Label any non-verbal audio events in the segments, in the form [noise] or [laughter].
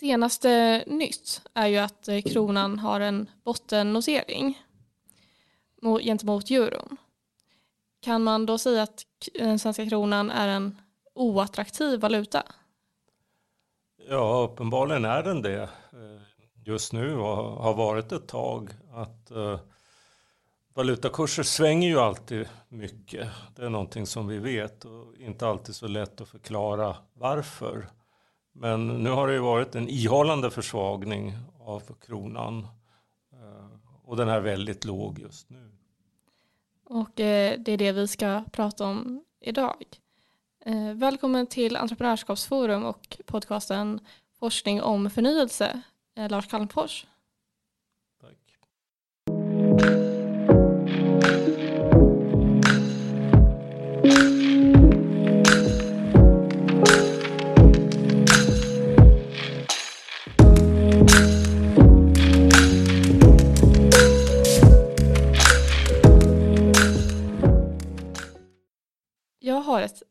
Senaste nytt är ju att eh, kronan har en bottennotering gentemot euron. Kan man då säga att den svenska kronan är en oattraktiv valuta? Ja, uppenbarligen är den det eh, just nu och har varit ett tag. Att eh, valutakurser svänger ju alltid mycket. Det är någonting som vi vet och inte alltid så lätt att förklara varför. Men nu har det ju varit en ihållande försvagning av kronan eh, och den är väldigt låg just nu. Och eh, det är det vi ska prata om idag. Eh, välkommen till Entreprenörskapsforum och podcasten Forskning om förnyelse, Lars Kalmfors.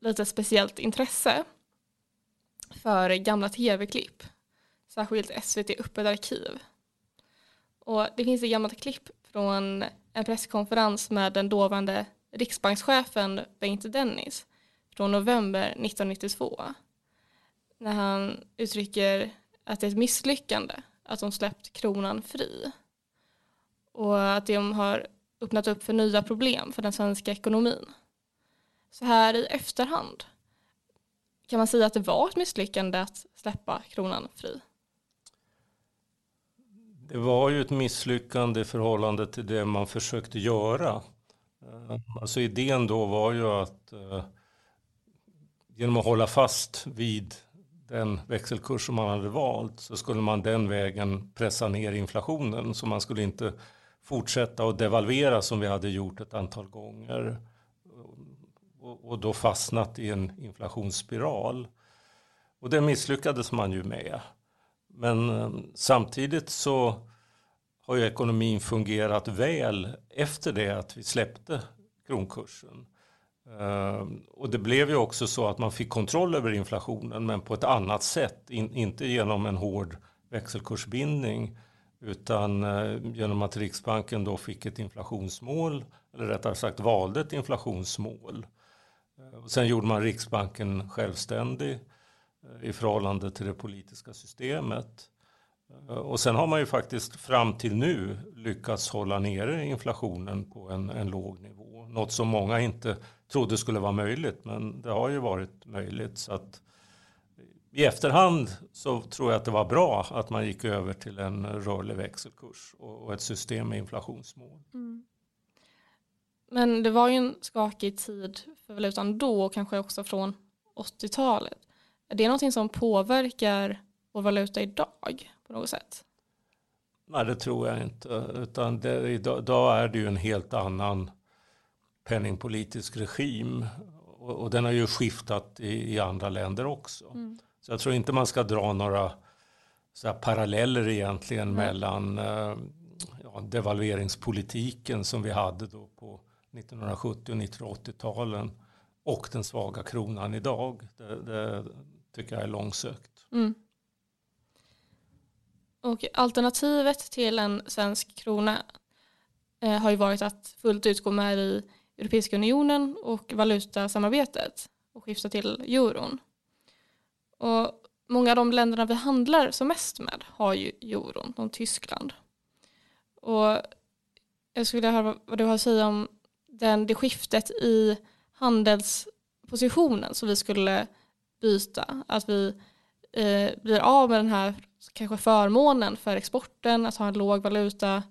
Lite speciellt intresse för gamla tv-klipp. Särskilt SVT Öppet arkiv. Och det finns ett gammalt klipp från en presskonferens med den dåvarande riksbankschefen Bengt Dennis från november 1992. När han uttrycker att det är ett misslyckande att de släppt kronan fri. Och att de har öppnat upp för nya problem för den svenska ekonomin så här i efterhand kan man säga att det var ett misslyckande att släppa kronan fri? Det var ju ett misslyckande i förhållande till det man försökte göra. Eh, alltså idén då var ju att eh, genom att hålla fast vid den växelkurs som man hade valt så skulle man den vägen pressa ner inflationen så man skulle inte fortsätta att devalvera som vi hade gjort ett antal gånger och, då fastnat i en inflationsspiral. Och det misslyckades man ju med. Men eh, samtidigt så har ju ekonomin fungerat väl efter det att vi släppte kronkursen. Eh, och det blev ju också så att man fick kontroll över inflationen men på ett annat sätt. In, inte genom en hård växelkursbindning utan eh, genom att Riksbanken då fick ett inflationsmål eller rättare sagt valde ett inflationsmål. Och sen gjorde man Riksbanken självständig eh, i förhållande till det politiska systemet. Eh, och sen har man ju faktiskt fram till nu lyckats hålla nere inflationen på en, en låg nivå. Något som många inte trodde skulle vara möjligt, men det har ju varit möjligt. Så att i efterhand så tror jag att det var bra att man gick över till en rörlig växelkurs och, ett system med inflationsmål. Mm. Men det var ju en skakig tid för valutan då och kanske också från 80-talet. Är det någonting som påverkar vår valuta idag på något sätt? Nej, det tror jag inte. Utan det, idag, är det ju en helt annan penningpolitisk regim. Och, och den har ju skiftat i, i andra länder också. Mm. Så jag tror inte man ska dra några så paralleller egentligen mm. mellan eh, ja, devalveringspolitiken som vi hade då på 1970 och 1980-talen och den svaga kronan idag. Det, det tycker jag är långsökt. Mm. Och alternativet till en svensk krona eh, har ju varit att fullt ut gå med i Europeiska unionen och valutasamarbetet och skifta till euron. Och många av de länderna vi handlar som mest med har ju euron, som Tyskland. Och jag skulle vilja höra vad du har att säga om den, det skiftet i handelspositionen som vi skulle byta. Att vi eh, blir av med den här kanske förmånen för exporten, att ha en låg valuta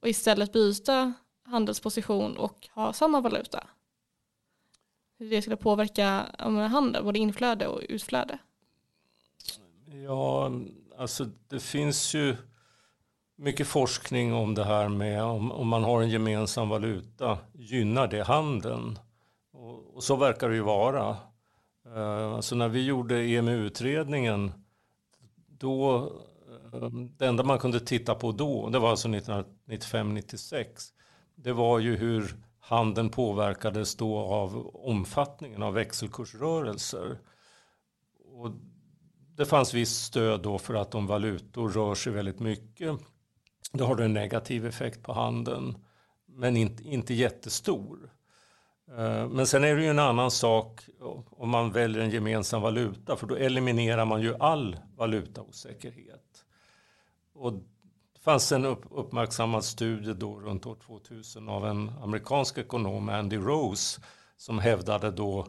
och istället byta handelsposition och ha samma valuta. Hur det skulle påverka handel, både inflöde och utflöde. Ja, alltså det finns ju mycket forskning om det här med om, om man har en gemensam valuta, gynnar det handeln? Och, och så verkar det ju vara. Uh, alltså när vi gjorde EMU-utredningen, då, uh, det enda man kunde titta på då, det var alltså 1995-96, det var ju hur handeln påverkades då av omfattningen av växelkursrörelser. Och det fanns visst stöd då för att om valutor rör sig väldigt mycket då har du en negativ effekt på handeln men inte, inte jättestor. Eh, men sen är det ju en annan sak om man väljer en gemensam valuta för då eliminerar man ju all valutaosäkerhet. Och det fanns en uppmärksammad studie då runt år 2000 av en amerikansk ekonom, Andy Rose, som hävdade då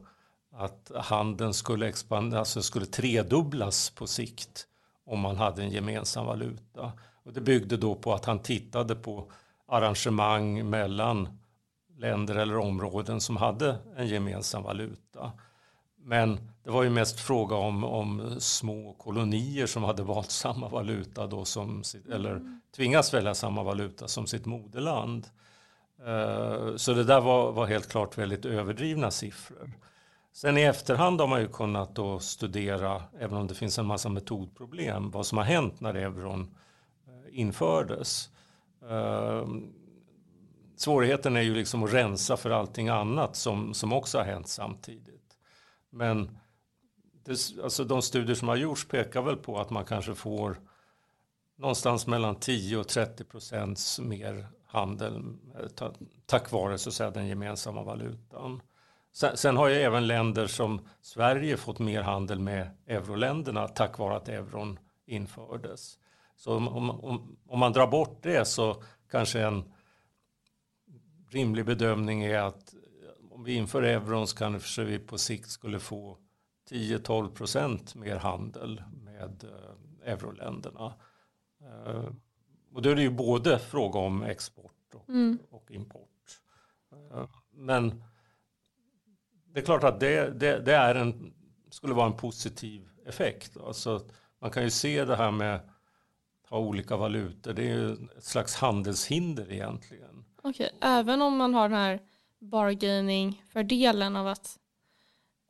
att handeln skulle, expandera, alltså skulle tredubblas på sikt om man hade en gemensam valuta. Och det byggde då på att han tittade på arrangemang mellan länder eller områden som hade en gemensam valuta. Men det var ju mest fråga om, om små kolonier som hade valt samma valuta då som, eller mm. välja samma valuta som sitt moderland. Eh, så det där var, var helt klart väldigt överdrivna siffror. Sen i efterhand har man ju kunnat då studera, även om det finns en massa metodproblem, vad som har hänt när euron eh, infördes. Ehm, svårigheten är ju liksom att rensa för allting annat som, som också har hänt samtidigt. Men det, alltså de studier som har gjorts pekar väl på att man kanske får någonstans mellan 10 och 30 procents mer handel eh, tack vare så att säga, den gemensamma valutan. Sen, sen, har ju även länder som Sverige fått mer handel med euroländerna tack vare att euron infördes. Så om, om, om man drar bort det så kanske en rimlig bedömning är att om vi inför euron så kanske vi på sikt skulle få 10-12 procent mer handel med eh, euroländerna. Eh, och då är det ju både fråga om export och, mm. och import. Eh, men det är klart att det, det, det, är en, skulle vara en positiv effekt. Alltså, man kan ju se det här med ha olika valutor. Det är ju ett slags handelshinder egentligen. Okej, även om man har den här bargaining-fördelen av att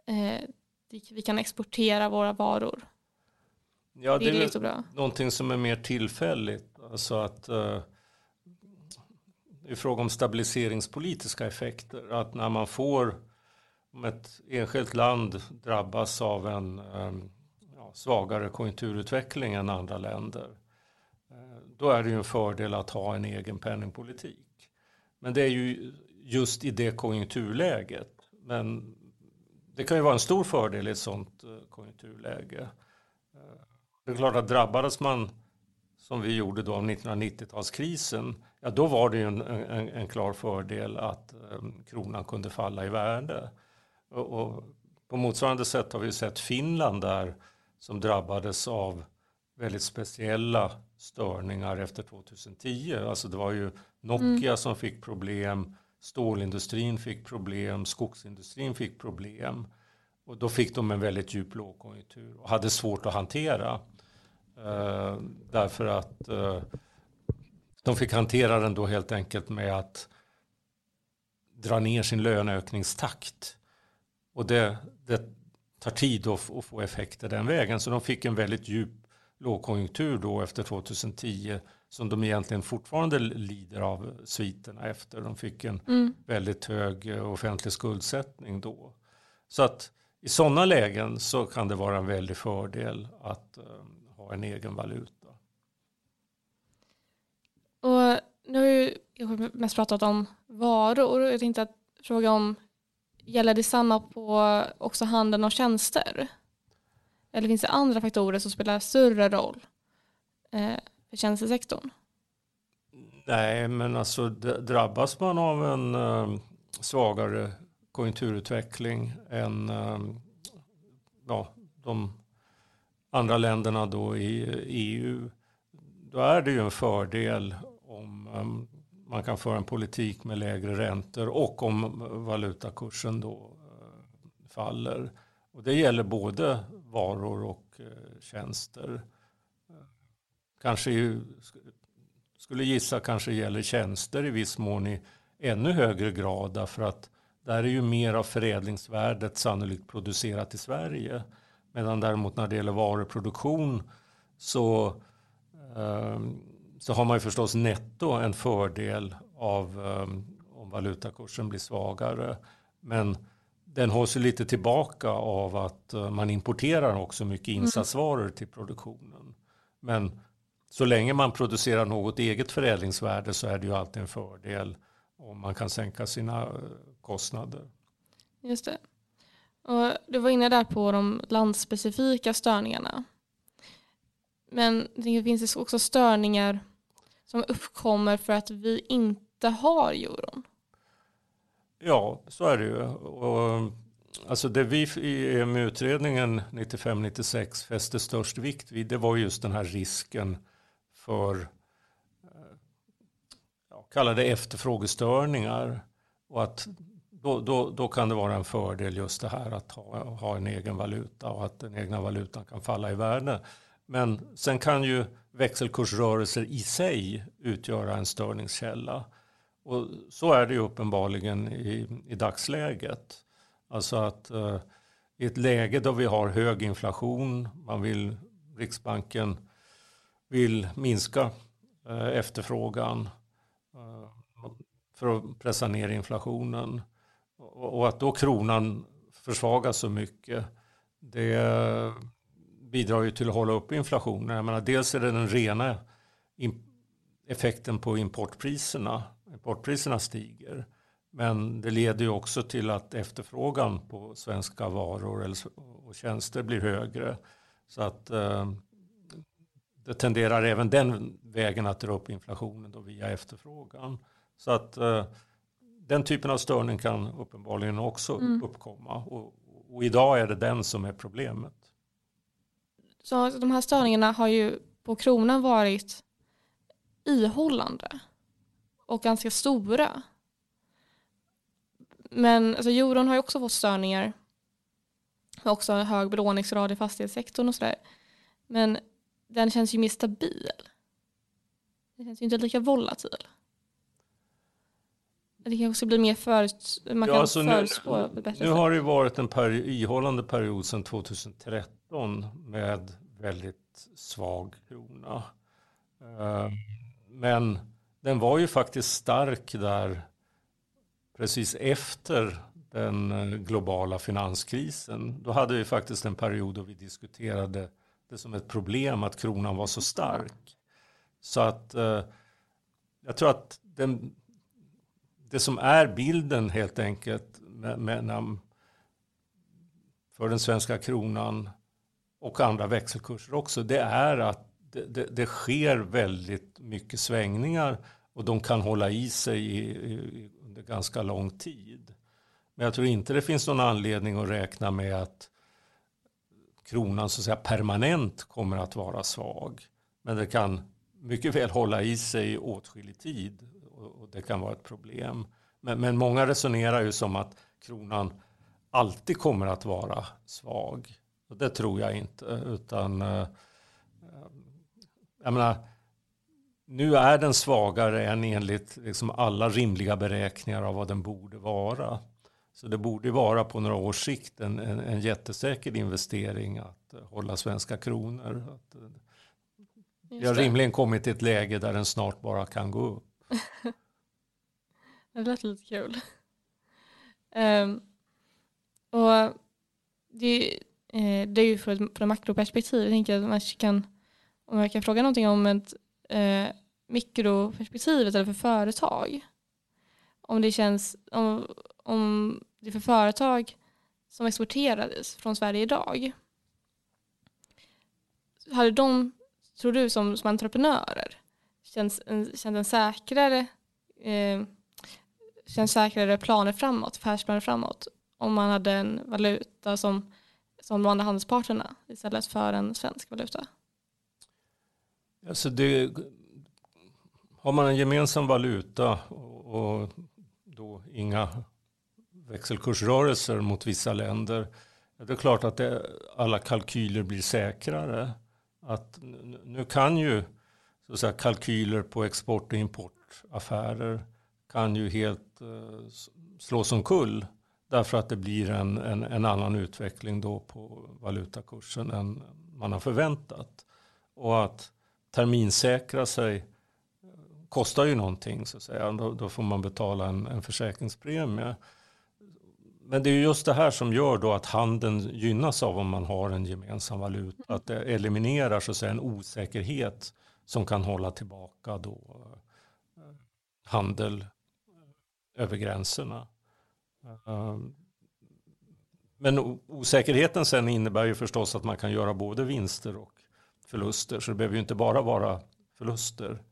eh, vi kan exportera våra varor. Ja, det är, det bra. någonting som är mer tillfälligt. Alltså att eh, det är fråga om stabiliseringspolitiska effekter. Att när man får om ett enskilt land drabbas av en ja, svagare konjunkturutveckling än andra länder, eh, då är det ju en fördel att ha en egen penningpolitik. Men det är ju just i det konjunkturläget. Men det kan ju vara en stor fördel i ett sådant eh, konjunkturläge. Eh, det är klart att drabbades man som vi gjorde då av 1990-talskrisen, ja då var det ju en, en, en klar fördel att um, kronan kunde falla i värde. Och, på motsvarande sätt har vi sett Finland där som drabbades av väldigt speciella störningar efter 2010. Alltså det var ju Nokia mm. som fick problem, stålindustrin fick problem, skogsindustrin fick problem. Och då fick de en väldigt djup lågkonjunktur och hade svårt att hantera. Eh, därför att eh, de fick hantera den då helt enkelt med att dra ner sin löneökningstakt. Och det, det tar tid att, att, få effekter den vägen. Så de fick en väldigt djup lågkonjunktur då efter 2010 som de egentligen fortfarande lider av sviterna efter. De fick en mm. väldigt hög eh, offentlig skuldsättning då. Så att i sådana lägen så kan det vara en väldig fördel att um, ha en egen valuta. Och nu har jag mest pratat om varor. Jag tänkte att fråga om Gäller detsamma på också handeln och tjänster? Eller finns det andra faktorer som spelar större roll eh, för tjänstesektorn? Nej, men alltså drabbas man av en eh, svagare konjunkturutveckling än eh, ja, de andra länderna då i EU, då är det ju en fördel om eh, man kan föra en politik med lägre räntor och om valutakursen då faller. Och det gäller både varor och eh, tjänster. Kanske ju, skulle gissa kanske gäller tjänster i viss mån i ännu högre grad därför att där är ju mer av förädlingsvärdet sannolikt producerat i Sverige. Medan däremot när det gäller varuproduktion så ehm, så har man ju förstås netto en fördel av ehm, om valutakursen blir svagare. Men den hålls lite tillbaka av att eh, man importerar också mycket Mm. insatsvaror till produktionen. Men så länge man producerar något eget förädlingsvärde så är det ju alltid en fördel om man kan sänka sina eh, kostnader. Just det. Och du var inne där på de landspecifika störningarna. Men det finns också störningar som uppkommer för att vi inte har euron. Ja, så är det ju. Och, alltså det vi i EMU-utredningen 95-96 fäste störst vikt vid det var just den här risken för eh, ja, kallade efterfrågestörningar. Och att då, då, då kan det vara en fördel just det här att ha, ha en egen valuta och att den egna valutan kan falla i värde. Men sen kan ju växelkursrörelser i sig utgöra en störningskälla. Och så är det ju uppenbarligen i, i dagsläget. Alltså att eh, i ett läge då vi har hög inflation, man vill, Riksbanken vill minska eh, efterfrågan eh, för att pressa ner inflationen. Och, och att då kronan försvagas så mycket, det bidrar ju till att hålla upp inflationen. Jag menar, dels är det den rena effekten på importpriserna. Importpriserna stiger. Men det leder ju också till att efterfrågan på svenska varor och tjänster blir högre. Så att eh, det tenderar även den vägen att dra upp inflationen då via efterfrågan. Så att eh, den typen av störning kan uppenbarligen också mm. uppkomma. Och, och idag är det den som är problemet. Så de här störningarna har ju på kronan varit ihållande och ganska stora. Men alltså, euron har ju också fått störningar. Också en hög belåningsgrad i fastighetssektorn och sådär. Men den känns ju mer stabil. Den känns ju inte lika volatil. Det kan också bli mer förut, man kan ja, alltså förutspå nu, Nu har det varit en peri ihållande period sedan 2013 med väldigt svag krona. Uh, men den var ju faktiskt stark där precis efter den eh, globala finanskrisen. Då hade vi faktiskt en period då vi diskuterade det som ett problem att kronan var så stark. Så att eh, jag tror att den, det som är bilden helt enkelt med, med, för den svenska kronan och andra växelkurser också, det är att det, det, det, sker väldigt mycket svängningar och de kan hålla i sig i, i, under ganska lång tid. Men jag tror inte det finns någon anledning att räkna med att kronan så att säga permanent kommer att vara svag. Men det kan mycket väl hålla i sig åtskillig tid och det kan vara ett problem. Men, men många resonerar ju som att kronan alltid kommer att vara svag. Och det tror jag inte. Utan eh, jag menar, nu är den svagare än enligt liksom alla rimliga beräkningar av vad den borde vara. Så det borde vara på några års sikt en, en, en jättesäker investering att hålla svenska kronor. Att, eh, vi har rimligen kommit till ett läge där den snart bara kan gå upp. [laughs] det låter lite kul. Um, och det, eh, det är ju från ett makroperspektiv. Jag tänker att man kan om jag kan fråga någonting om ett eh, mikroperspektivet eller för företag. Om det känns, om, om det för företag som exporterades från Sverige idag. Hade de, tror du som, som entreprenörer, känns en, känns en säkrare eh, känns säkrare planer framåt, affärsplaner framåt om man hade en valuta som, som de andra handelsparterna istället för en svensk valuta? Alltså det, har man en gemensam valuta och då inga växelkursrörelser mot vissa länder. Det är klart att det, alla kalkyler blir säkrare. Att nu kan ju så att säga, kalkyler på export och importaffärer kan ju helt eh, slås omkull. Därför att det blir en, en, en, annan utveckling då på valutakursen än man har förväntat. Och att terminsäkra sig kostar ju någonting så att säga. Då, då får man betala en, en försäkringspremie. men det är just det här som gör då att handeln gynnas av om man har en gemensam valuta. Att det eliminerar så att säga, en osäkerhet som kan hålla tillbaka då eh, handel eh, över gränserna. Ehm, men osäkerheten sen innebär ju förstås att man kan göra både vinster och förluster. Så det behöver ju inte bara vara förluster.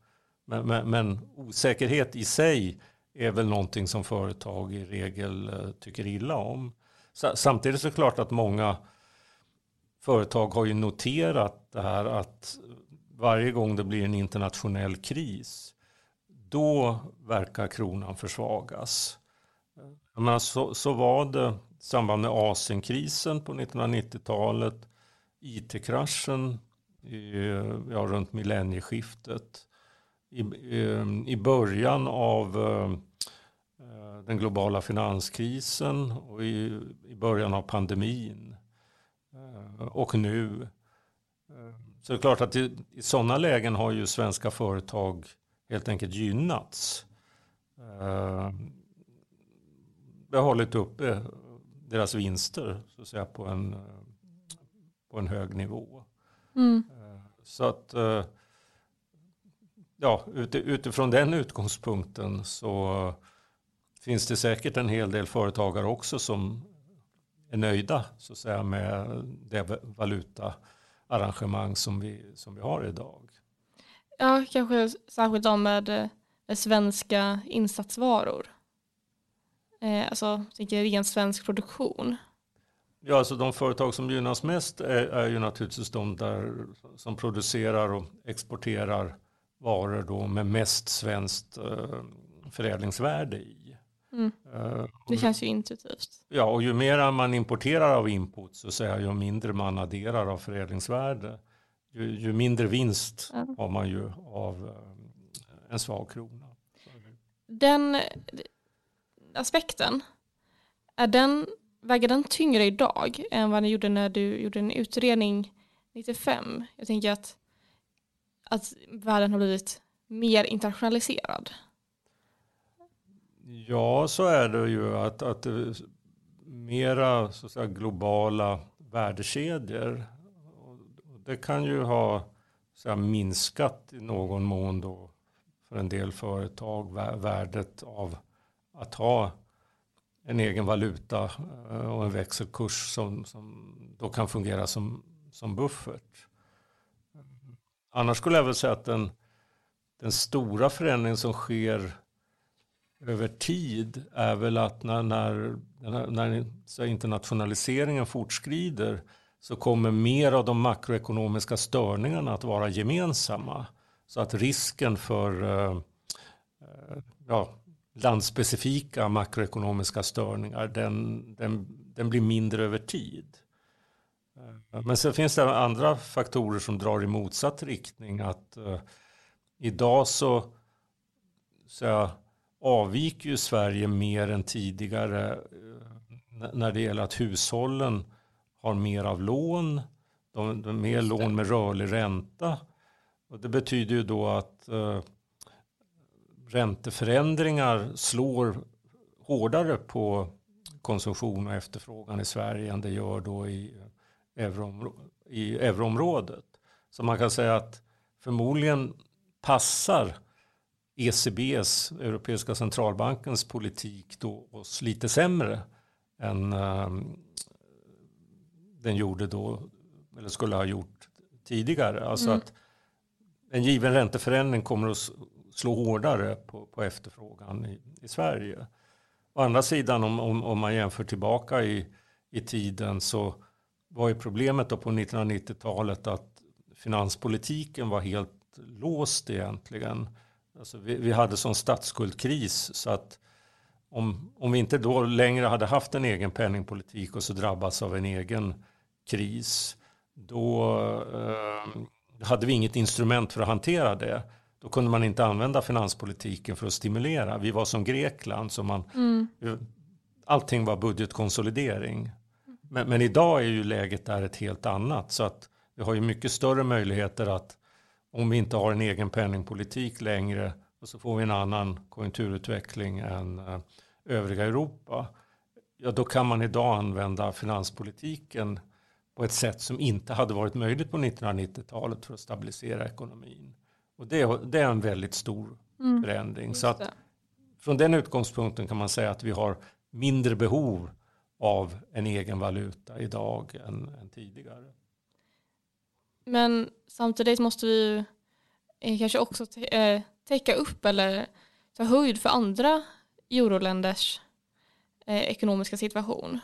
Men, men, men osäkerhet i sig är väl någonting som företag i regel eh, tycker illa om. Samtidigt så är det klart att många företag har ju noterat det här att varje gång det blir en internationell kris då verkar kronan försvagas. Men så, så var det i samband med Asienkrisen på 1990-talet, IT-kraschen ja, runt millennieskiftet. I, i början av eh, den globala finanskrisen och i, i början av pandemin. Eh, och nu. Eh, så det är klart att i, i sådana lägen har ju svenska företag helt enkelt gynnats. Behållit uppe deras vinster så att säga, på, en, på en hög nivå. Mm. Så att eh, ja, utifrån den utgångspunkten så finns det säkert en hel del företagare också som är nöjda så att säga, med det valutaarrangemang som vi, som vi har idag. Ja, kanske särskilt de med, med svenska insatsvaror. Eh, alltså, tänker ren svensk produktion. Ja, alltså de företag som gynnas mest är, är ju naturligtvis de där som producerar och exporterar varor då med mest svenskt uh, förädlingsvärde i. Mm. Uh, det känns ju intuitivt. Ja, och ju mer man importerar av input så säger ju mindre man adderar av förädlingsvärde. Ju, ju mindre vinst mm. har man ju av uh, en svag krona. Den aspekten, är den, väger den tyngre idag än vad den gjorde när du gjorde en utredning 95? Jag tänker att att världen har blivit mer internationaliserad? Ja, så är det ju att, att mera så att säga, globala värdekedjor. Det kan ju ha så här, minskat i någon mån då för en del företag värdet av att ha en egen valuta eh, och en växelkurs som, som då kan fungera som, som buffert. Annars skulle jag väl säga att den, den stora förändringen som sker över tid är väl att när, när, när, internationaliseringen fortskrider så kommer mer av de makroekonomiska störningarna att vara gemensamma. Så att risken för eh, eh, ja, landspecifika makroekonomiska störningar den, den, den blir mindre över tid. Eh, men sen finns det andra faktorer som drar i motsatt riktning. Att uh, idag så, så jag, avviker ju Sverige mer än tidigare uh, när det gäller att hushållen har mer av lån. De, de mer lån med rörlig ränta. Och det betyder ju då att uh, ränteförändringar slår hårdare på konsumtion och efterfrågan i Sverige än det gör då i i euroområdet. Så man kan säga att förmodligen passar ECBs, Europeiska centralbankens politik då oss lite sämre än um, den gjorde då, eller skulle ha gjort tidigare. Alltså mm. att en given ränteförändring kommer att slå hårdare på, på efterfrågan i, i Sverige. Å andra sidan om, om, om man jämför tillbaka i, i tiden så var ju problemet då på 1990-talet att finanspolitiken var helt låst egentligen. Alltså vi, vi hade sån statsskuldkris så att om, om vi inte då längre hade haft en egen penningpolitik och så drabbats av en egen kris då eh, hade vi inget instrument för att hantera det. Då kunde man inte använda finanspolitiken för att stimulera. Vi var som Grekland. Så man, mm. Allting var budgetkonsolidering. Men, men, idag är ju läget där ett helt annat. Så att vi har ju mycket större möjligheter att om vi inte har en egen penningpolitik längre och så får vi en annan konjunkturutveckling än eh, övriga Europa. ja då kan man idag använda finanspolitiken på ett sätt som inte hade varit möjligt på 1990-talet för att stabilisera ekonomin. Och det, det är en väldigt stor mm. förändring. Så att, från den utgångspunkten kan man säga att vi har mindre behov av en egen valuta idag än, än tidigare. Men samtidigt måste vi eh, kanske också eh, täcka upp eller ta höjd för andra euroländers eh, ekonomiska situation.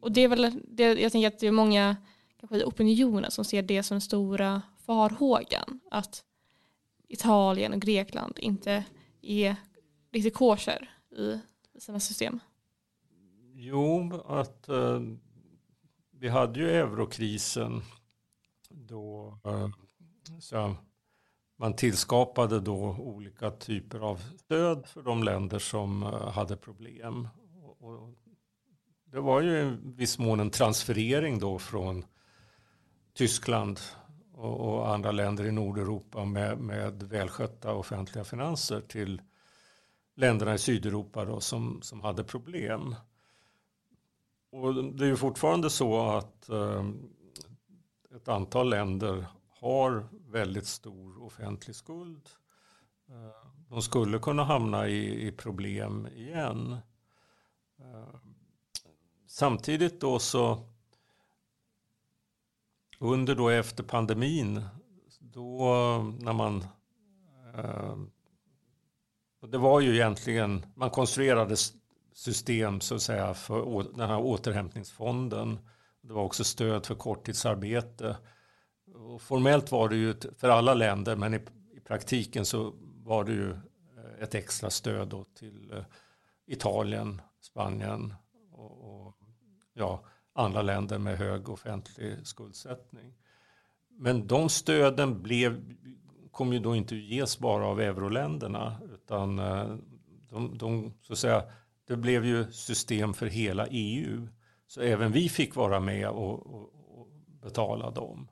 Och det är väl det, jag tänker att det är många kanske i opinionen som ser det som den stora farhågan. Att Italien och Grekland inte är riktigt kosher i sina system. Jo, att eh, vi hade ju eurokrisen då eh, så man tillskapade då olika typer av stöd för de länder som eh, hade problem. Och det var ju i viss mån en transferering då från Tyskland och, andra länder i Nordeuropa med, med välskötta offentliga finanser till länderna i Sydeuropa då, som, som hade problem. Och det är ju fortfarande så att eh, ett antal länder har väldigt stor offentlig skuld. Eh, de skulle kunna hamna i, i problem igen. Eh, samtidigt då så under då efter pandemin då när man eh, det var ju egentligen man konstruerade system så att säga för den här återhämtningsfonden. Det var också stöd för korttidsarbete. Och formellt var det ju för alla länder men i, i praktiken så var det ju eh, ett extra stöd då till eh, Italien, Spanien och, och ja, andra länder med hög offentlig skuldsättning. Men de stöden blev, kom ju då inte ges bara av euroländerna utan eh, de, de, så att säga, det blev ju system för hela EU. Så även vi fick vara med och, och, och betala dem.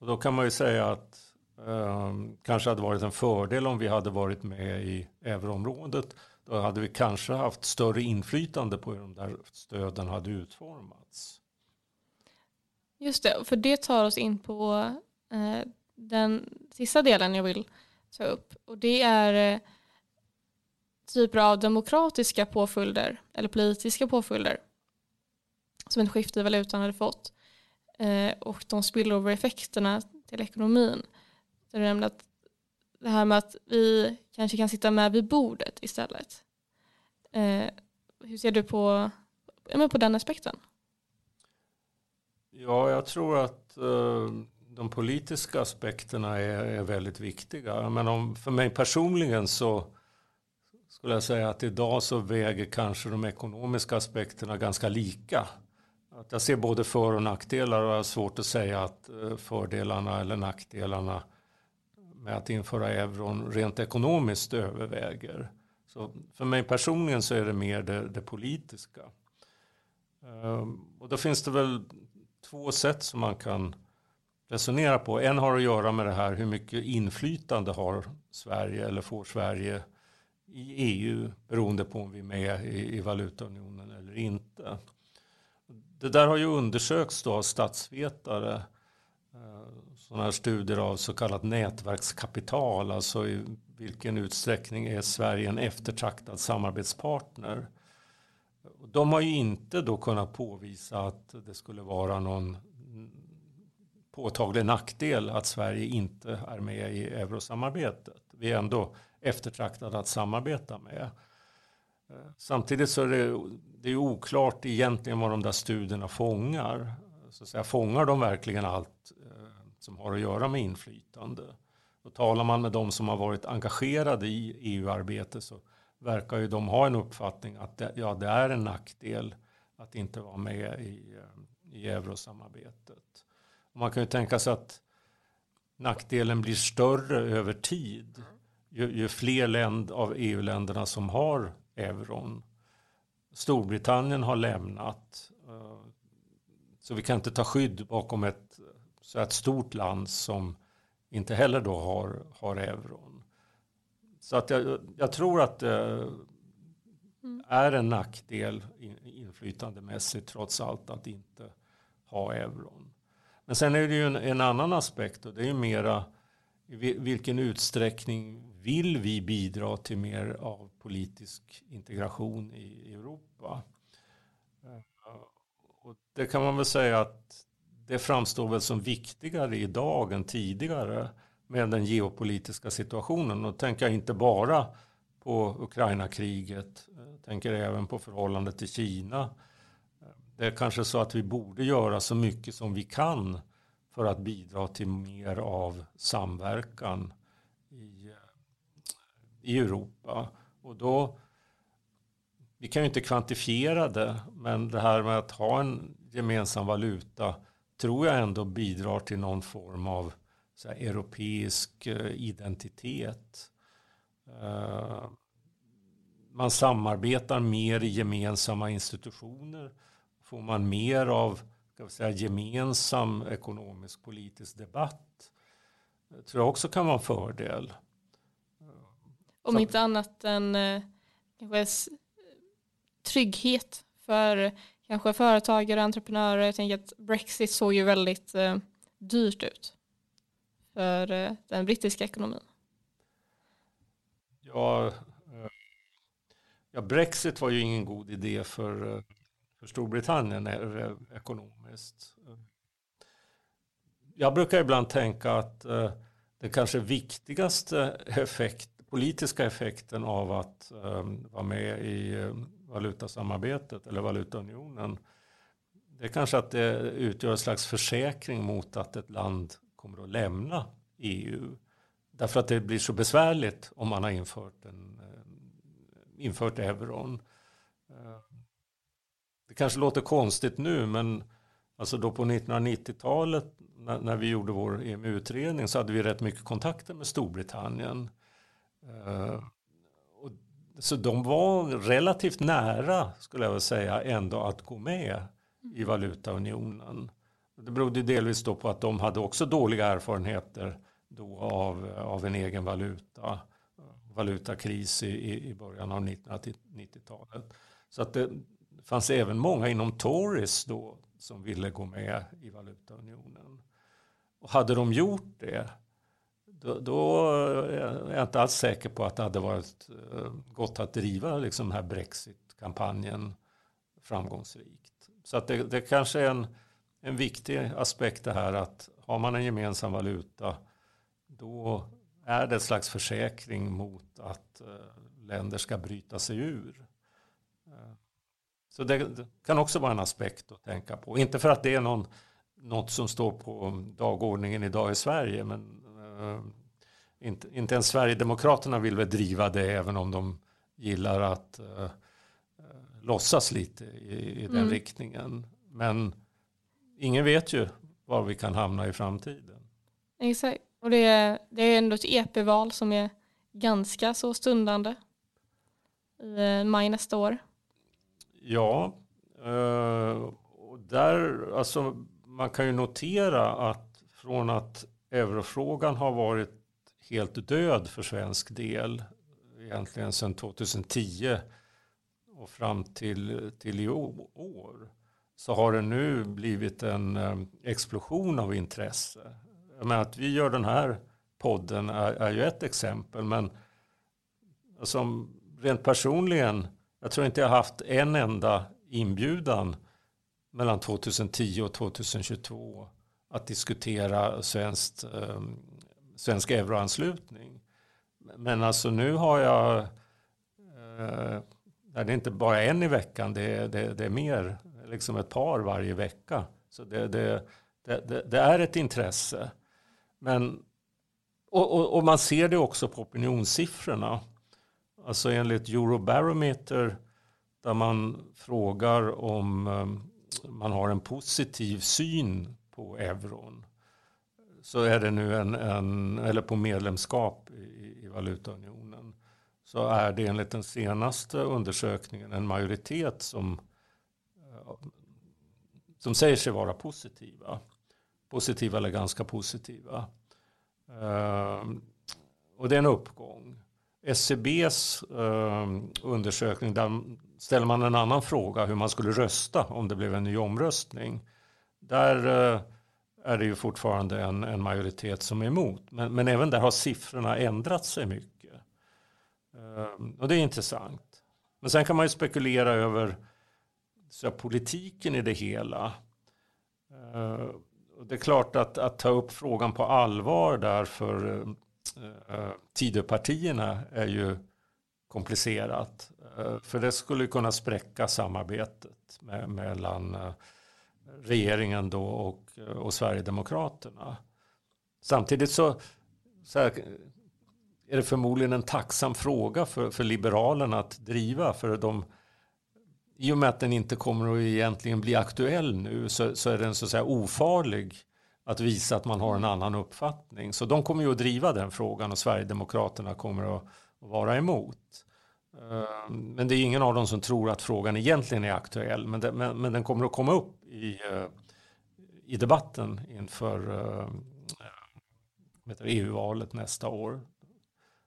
Och då kan man ju säga att eh, kanske hade varit en fördel om vi hade varit med i euroområdet. Då hade vi kanske haft större inflytande på hur de där stöden hade utformats. Just det, för det tar oss in på eh, den sista delen jag vill ta upp. Och det är eh, typer av demokratiska påföljder eller politiska påföljder som ett skifte i valutan hade fått eh, och de spillover-effekterna till ekonomin. Du nämnde att det här med att vi kanske kan sitta med vid bordet istället. Eh, hur ser du på, på den aspekten? Ja, jag tror att eh, de politiska aspekterna är, är väldigt viktiga. Men om, för mig personligen så skulle jag säga att idag så väger kanske de ekonomiska aspekterna ganska lika. Att jag ser både för och nackdelar och jag har svårt att säga att eh, fördelarna eller nackdelarna med att införa euron rent ekonomiskt överväger. Så för mig personligen så är det mer det, det politiska. Ehm, och då finns det väl två sätt som man kan resonera på. En har att göra med det här hur mycket inflytande har Sverige eller får Sverige i EU beroende på om vi är med i, i valutaunionen eller inte. Det där har ju undersökts då av statsvetare. Ehm, sådana här studier av så kallat nätverkskapital, alltså i vilken utsträckning är Sverige en eftertraktad samarbetspartner. De har ju inte då kunnat påvisa att det skulle vara någon påtaglig nackdel att Sverige inte är med i eurosamarbetet. Vi är ändå eftertraktade att samarbeta med. Samtidigt så är det, det är oklart egentligen vad de där studierna fångar. Så att säga, fångar de verkligen allt som har att göra med inflytande? Och talar man med de som har varit engagerade i EU-arbete så verkar ju de ha en uppfattning att det, ja, det är en nackdel att inte vara med i, eh, i eurosamarbetet. Och man kan ju tänka sig att nackdelen blir större över tid ju, ju fler länd av EU-länderna som har euron. Storbritannien har lämnat. Eh, så vi kan inte ta skydd bakom ett så ett stort land som inte heller då har, har euron. Så att jag, jag tror att eh, mm. är en nackdel inflytandemässigt trots allt att inte ha euron. Men sen är det ju en, en annan aspekt och det är ju mera i vilken utsträckning vill vi bidra till mer av politisk integration i Europa? Eh, och det kan man väl säga att det framstår väl som viktigare idag än tidigare med den geopolitiska situationen. Och tänker jag inte bara på Ukraina-kriget, jag tänker även på förhållandet till Kina. Det är kanske så att vi borde göra så mycket som vi kan för att bidra till mer av samverkan i, i Europa. Och då, vi kan ju inte kvantifiera det, men det här med att ha en gemensam valuta tror jag ändå bidrar till någon form av så här, europeisk eh, identitet. Uh, man samarbetar mer i gemensamma institutioner. Får man mer av ska vi säga, gemensam ekonomisk politisk debatt det tror jag också kan vara en fördel. Om Så. inte annat än eh, kanske trygghet för kanske företagare och entreprenörer. Jag tänker att Brexit såg ju väldigt eh, dyrt ut för eh, den brittiska ekonomin. Ja, eh, ja, Brexit var ju ingen god idé för, eh, för Storbritannien eh, ekonomiskt. Jag brukar ibland tänka att eh, den kanske viktigaste effekt, politiska effekten av att eh, vara med i eh, valutasamarbetet eller valutaunionen. Det är kanske att det utgör en slags försäkring mot att ett land kommer att lämna EU. Därför att det blir så besvärligt om man har infört, en, eh, infört euron. Eh, det kanske låter konstigt nu men alltså då på 1990-talet när, när, vi gjorde vår EMU-utredning så hade vi rätt mycket kontakter med Storbritannien. Eh, så de var relativt nära, skulle jag vilja säga, ändå att gå med i valutaunionen. Det berodde delvis då på att de hade också dåliga erfarenheter då av, av en egen valuta, valutakris i, i början av 1990-talet. Så att det fanns även många inom Tories då som ville gå med i valutaunionen. Och hade de gjort det då, då, är jag inte alls säker på att det hade varit eh, gott att driva liksom den här Brexit-kampanjen framgångsrikt. Så att det, det kanske är en, en viktig aspekt det här att har man en gemensam valuta då är det ett slags försäkring mot att eh, länder ska bryta sig ur. Eh, så det, kan också vara en aspekt att tänka på. Inte för att det är någon, något som står på dagordningen idag i Sverige men inte, inte ens Sverigedemokraterna vill väl driva det även om de gillar att uh, låtsas lite i, i den mm. riktningen. Men ingen vet ju var vi kan hamna i framtiden. Exakt. Och det är, det är ändå ett EP-val som är ganska så stundande i maj nästa år. Ja, och där, alltså, man kan ju notera att från att eurofrågan har varit helt död för svensk del egentligen sedan 2010 och fram till, till i år så har det nu blivit en eh, explosion av intresse. Men att vi gör den här podden är, är ju ett exempel men alltså, rent personligen jag tror inte jag haft en enda inbjudan mellan 2010 och 2022 att diskutera svenskt, eh, svensk euroanslutning. Men alltså nu har jag, eh, det är inte bara en i veckan, det är, det, det är mer, liksom ett par varje vecka. Så det, det, det, det är ett intresse. Men, och, och, och, man ser det också på opinionssiffrorna. Alltså enligt Eurobarometer där man frågar om ehm, man har en positiv syn på euron så är det nu en, en eller på medlemskap i, i valutaunionen så är det enligt den senaste undersökningen en majoritet som, eh, som säger sig vara positiva. Positiva eller ganska positiva. Eh, och det är en uppgång. SCBs eh, undersökning där ställer man en annan fråga hur man skulle rösta om det blev en ny omröstning. Där eh, är det ju fortfarande en, en majoritet som är emot. Men, men, även där har siffrorna ändrat sig mycket. Ehm, och det är intressant. Men sen kan man ju spekulera över så politiken i det hela. Ehm, det är klart att, att ta upp frågan på allvar där för eh, Tidöpartierna är ju komplicerat. Ehm, för det skulle kunna spräcka samarbetet med, mellan eh, regeringen då och, och Sverigedemokraterna. Samtidigt så, så här, är det förmodligen en tacksam fråga för, för Liberalerna att driva. För de, I och med att den inte kommer att egentligen bli aktuell nu så, så är den så att säga ofarlig att visa att man har en annan uppfattning. Så de kommer ju att driva den frågan och Sverigedemokraterna kommer att, att vara emot. Ehm, men det är ingen av dem som tror att frågan egentligen är aktuell. Men, det, men, men den kommer att komma upp i, eh, i debatten inför eh, EU-valet e nästa år.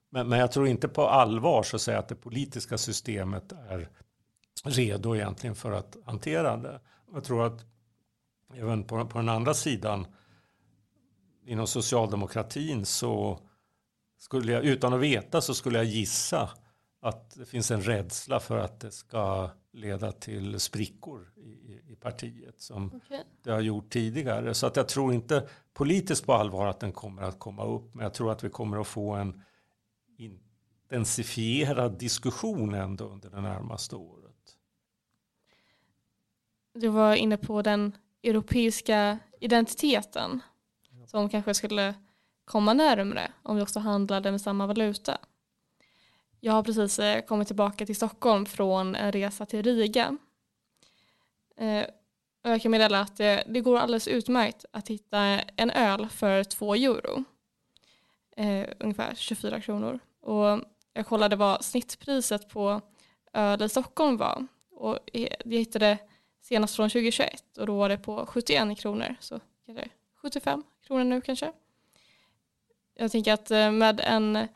Men, men jag tror inte på allvar så att säga att det politiska systemet är redo egentligen för att hantera det. Jag tror att även på, på den andra sidan inom socialdemokratin så skulle jag utan att veta så skulle jag gissa att det finns en rädsla för att det ska leda till sprickor i, i partiet som okay. det har gjort tidigare. Så att jag tror inte politiskt på allvar att den kommer att komma upp men jag tror att vi kommer att få en intensifierad diskussion ändå under det närmaste året. Du var inne på den europeiska identiteten som kanske skulle komma närmre om vi också handlade med samma valuta. Jag har precis eh, kommit tillbaka till Stockholm från en resa till Riga. Eh, jag kan meddela att eh, det går alldeles utmärkt att hitta en öl för två euro. Ungefär 24 kronor. Och jag kollade vad snittpriset på öl i Stockholm var. Och jag hittade senast från 2021 och då var det på 71 kronor. Så 75 kronor nu kanske. Jag tänker att med en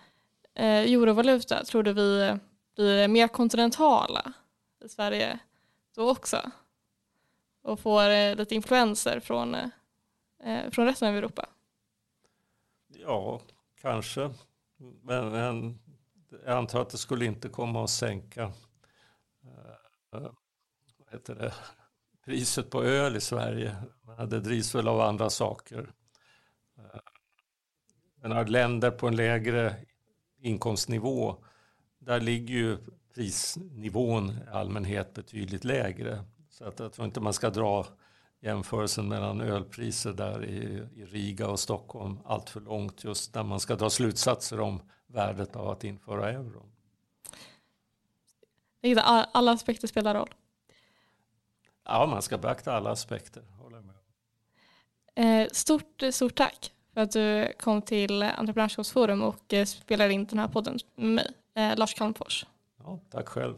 eh, eurovaluta tror du vi eh, blir mer kontinentala i Sverige då också. Och får eh, lite influenser från, eh, eh, från resten av Europa. Ja, kanske. Men, men jag antar att det skulle inte komma att sänka vad heter det, priset på öl i Sverige. Det drivs väl av andra saker. Men länder på en lägre inkomstnivå, där ligger ju prisnivån i allmänhet betydligt lägre. Så att jag tror inte man ska dra jämförelsen mellan ölpriser där i, i Riga och Stockholm allt för långt just när man ska dra slutsatser om värdet av att införa euron. Alla aspekter spelar roll. Ja, man ska beakta alla aspekter. Håller med. Eh, stort, stort tack för att du kom till Entreprenörskapsforum och eh, spelade in den här podden med mig, Lars Calmfors. Ja, tack själv.